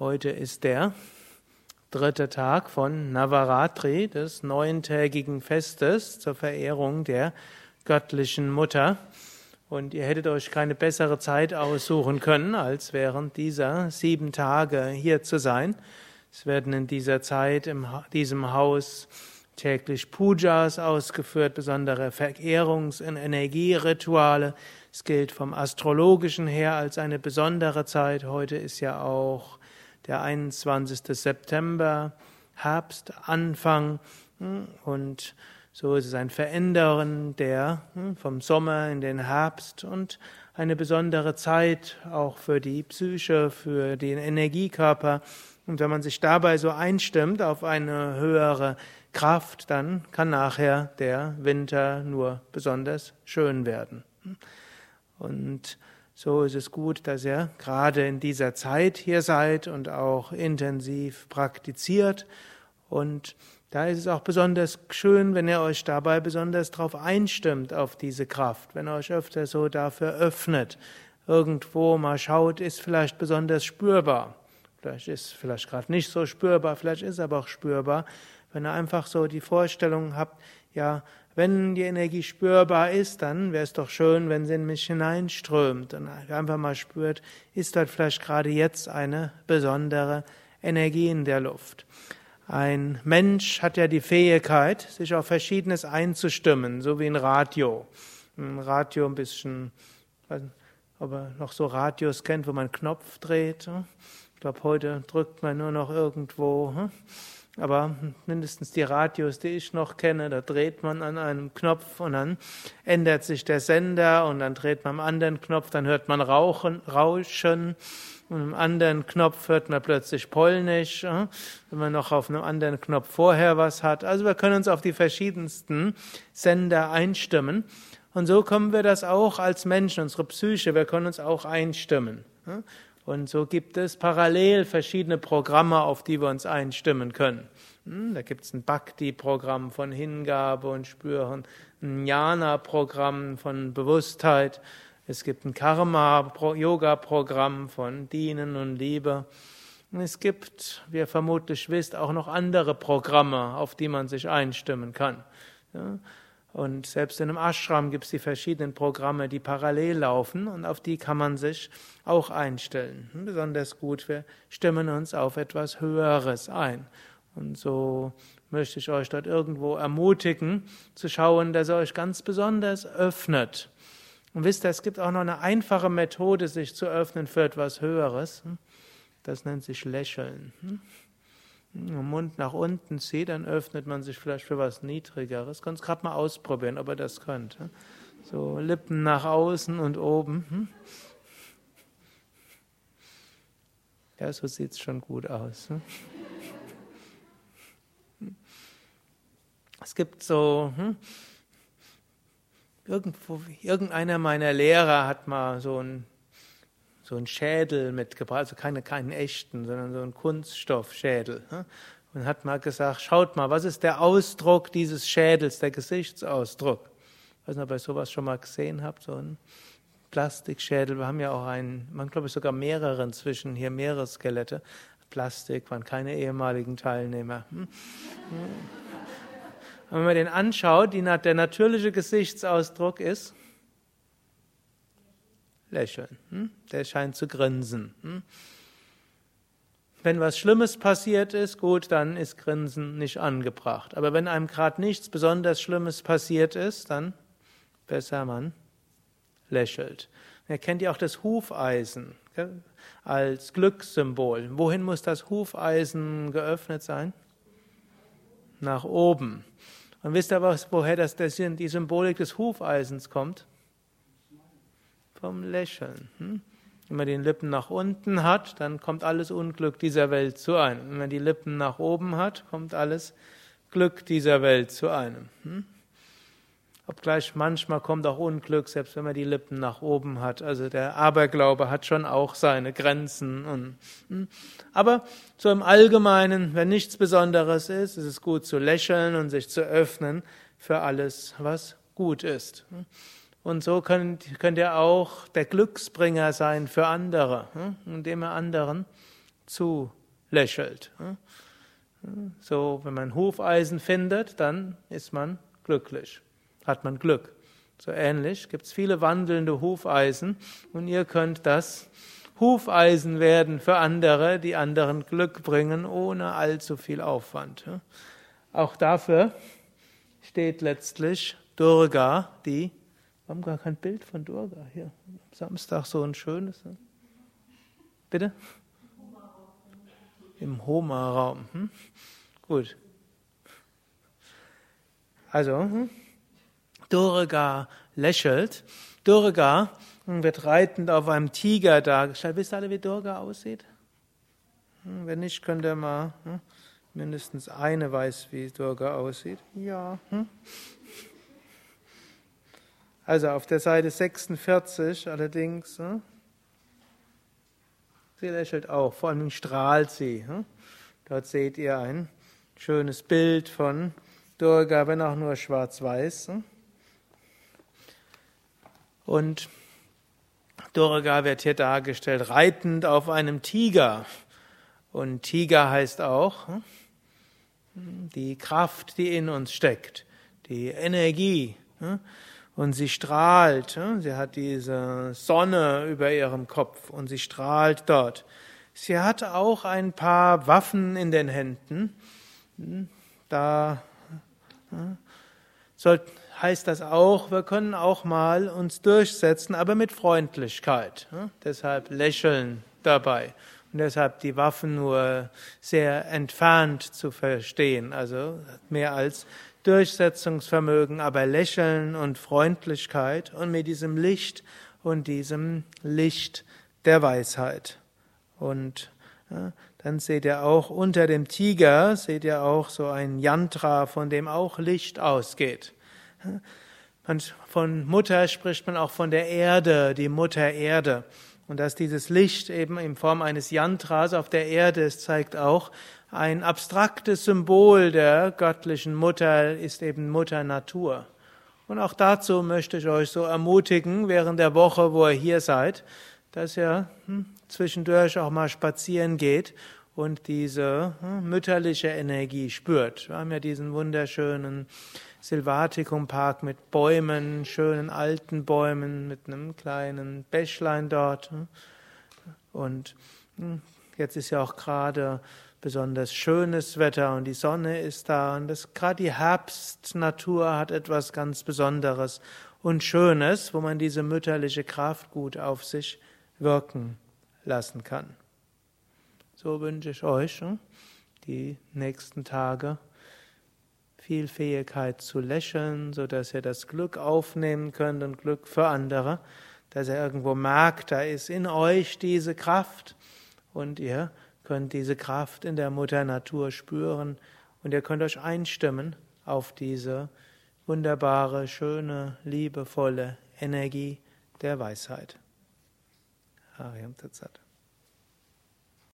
Heute ist der dritte Tag von Navaratri, des neuntägigen Festes zur Verehrung der göttlichen Mutter. Und ihr hättet euch keine bessere Zeit aussuchen können, als während dieser sieben Tage hier zu sein. Es werden in dieser Zeit in diesem Haus täglich Pujas ausgeführt, besondere Verehrungs- und Energierituale. Es gilt vom Astrologischen her als eine besondere Zeit. Heute ist ja auch der 21. September, Herbstanfang hm, und so ist es ein Verändern der hm, vom Sommer in den Herbst und eine besondere Zeit auch für die Psyche, für den Energiekörper. Und wenn man sich dabei so einstimmt auf eine höhere Kraft, dann kann nachher der Winter nur besonders schön werden. Und so ist es gut, dass ihr gerade in dieser Zeit hier seid und auch intensiv praktiziert. Und da ist es auch besonders schön, wenn ihr euch dabei besonders darauf einstimmt, auf diese Kraft, wenn ihr euch öfter so dafür öffnet. Irgendwo mal schaut, ist vielleicht besonders spürbar. Vielleicht ist vielleicht gerade nicht so spürbar, vielleicht ist aber auch spürbar. Wenn ihr einfach so die Vorstellung habt, ja, wenn die Energie spürbar ist, dann wäre es doch schön, wenn sie in mich hineinströmt und einfach mal spürt, ist dort vielleicht gerade jetzt eine besondere Energie in der Luft. Ein Mensch hat ja die Fähigkeit, sich auf Verschiedenes einzustimmen, so wie ein Radio. Ein Radio ein bisschen, ob er noch so Radios kennt, wo man Knopf dreht. Ich glaube, heute drückt man nur noch irgendwo hm? Aber mindestens die Radios, die ich noch kenne, da dreht man an einem Knopf und dann ändert sich der Sender und dann dreht man am anderen Knopf, dann hört man Rauchen, Rauschen und am anderen Knopf hört man plötzlich Polnisch, äh, wenn man noch auf einem anderen Knopf vorher was hat. Also wir können uns auf die verschiedensten Sender einstimmen. Und so können wir das auch als Menschen, unsere Psyche, wir können uns auch einstimmen. Und so gibt es parallel verschiedene Programme, auf die wir uns einstimmen können. Hm, da gibt es ein Bhakti-Programm von Hingabe und Spüren, ein Jnana-Programm von Bewusstheit. Es gibt ein Karma-Yoga-Programm von Dienen und Liebe. Es gibt, wie ihr vermutlich wisst, auch noch andere Programme, auf die man sich einstimmen kann. Und selbst in einem Ashram gibt es die verschiedenen Programme, die parallel laufen und auf die kann man sich auch einstellen. Besonders gut, wir stimmen uns auf etwas Höheres ein. Und so möchte ich euch dort irgendwo ermutigen, zu schauen, dass ihr euch ganz besonders öffnet. Und wisst ihr, es gibt auch noch eine einfache Methode, sich zu öffnen für etwas Höheres. Das nennt sich Lächeln den Mund nach unten zieht, dann öffnet man sich vielleicht für was Niedrigeres. Kannst gerade mal ausprobieren, ob er das könnte. So Lippen nach außen und oben. Hm? Ja, so sieht es schon gut aus. Hm? Es gibt so, hm? irgendwo, irgendeiner meiner Lehrer hat mal so ein so einen Schädel mitgebracht, also keine, keinen echten, sondern so einen Kunststoffschädel. Und hat mal gesagt, schaut mal, was ist der Ausdruck dieses Schädels, der Gesichtsausdruck? Ich weiß nicht, ob ihr sowas schon mal gesehen habt, so ein Plastikschädel. Wir haben ja auch einen, man glaube ich sogar mehrere inzwischen, hier mehrere Skelette. Plastik waren keine ehemaligen Teilnehmer. Hm? Wenn man den anschaut, die, der natürliche Gesichtsausdruck ist, lächeln. Hm? Der scheint zu grinsen. Hm? Wenn was Schlimmes passiert ist, gut, dann ist Grinsen nicht angebracht. Aber wenn einem gerade nichts besonders Schlimmes passiert ist, dann besser man lächelt. Er kennt ja auch das Hufeisen als Glückssymbol. Wohin muss das Hufeisen geöffnet sein? Nach oben. Und wisst ihr, woher das, die Symbolik des Hufeisens kommt? Vom Lächeln. Hm? Wenn man die Lippen nach unten hat, dann kommt alles Unglück dieser Welt zu einem. Wenn man die Lippen nach oben hat, kommt alles Glück dieser Welt zu einem. Hm? Obgleich manchmal kommt auch Unglück, selbst wenn man die Lippen nach oben hat. Also der Aberglaube hat schon auch seine Grenzen. Und, hm? Aber so im Allgemeinen, wenn nichts Besonderes ist, ist es gut zu lächeln und sich zu öffnen für alles, was gut ist. Hm? Und so könnt, könnt ihr auch der Glücksbringer sein für andere, hm? indem ihr anderen zulächelt. So, wenn man Hufeisen findet, dann ist man glücklich, hat man Glück. So ähnlich gibt es viele wandelnde Hufeisen und ihr könnt das Hufeisen werden für andere, die anderen Glück bringen, ohne allzu viel Aufwand. Auch dafür steht letztlich Durga, die, wir haben gar kein Bild von Durga hier, am Samstag so ein schönes. Bitte? Im Homa-Raum. Hm? Gut. Also, hm? Durga lächelt. Durga wird reitend auf einem Tiger dargestellt. Wisst ihr alle, wie Durga aussieht? Hm, wenn nicht, könnt ihr mal. Hm? Mindestens eine weiß, wie Durga aussieht. Ja. Also auf der Seite 46 allerdings. Hm? Sie lächelt auch, vor allem strahlt sie. Hm? Dort seht ihr ein schönes Bild von Durga, wenn auch nur schwarz-weiß. Hm? Und Durga wird hier dargestellt, reitend auf einem Tiger. Und Tiger heißt auch die Kraft, die in uns steckt, die Energie. Und sie strahlt, sie hat diese Sonne über ihrem Kopf und sie strahlt dort. Sie hat auch ein paar Waffen in den Händen. Da soll, heißt das auch, wir können auch mal uns durchsetzen, aber mit Freundlichkeit. Deshalb lächeln dabei. Und deshalb die Waffen nur sehr entfernt zu verstehen, also mehr als Durchsetzungsvermögen, aber Lächeln und Freundlichkeit und mit diesem Licht und diesem Licht der Weisheit. Und ja, dann seht ihr auch unter dem Tiger, seht ihr auch so ein Yantra, von dem auch Licht ausgeht. Von Mutter spricht man auch von der Erde, die Mutter Erde. Und dass dieses Licht eben in Form eines Yantras auf der Erde ist, zeigt auch, ein abstraktes Symbol der göttlichen Mutter ist eben Mutter Natur. Und auch dazu möchte ich euch so ermutigen, während der Woche, wo ihr hier seid, dass ihr hm, zwischendurch auch mal spazieren geht und diese hm, mütterliche Energie spürt. Wir haben ja diesen wunderschönen Silvaticum Park mit Bäumen, schönen alten Bäumen, mit einem kleinen Bächlein dort. Hm. Und hm, jetzt ist ja auch gerade besonders schönes Wetter und die Sonne ist da und das gerade die Herbstnatur hat etwas ganz Besonderes und Schönes, wo man diese mütterliche Kraft gut auf sich wirken lassen kann. So wünsche ich euch hm, die nächsten Tage viel Fähigkeit zu lächeln, so dass ihr das Glück aufnehmen könnt und Glück für andere, dass ihr irgendwo merkt, da ist in euch diese Kraft und ihr könnt diese Kraft in der Mutter Natur spüren und ihr könnt euch einstimmen auf diese wunderbare, schöne, liebevolle Energie der Weisheit. Hariam Tatsat.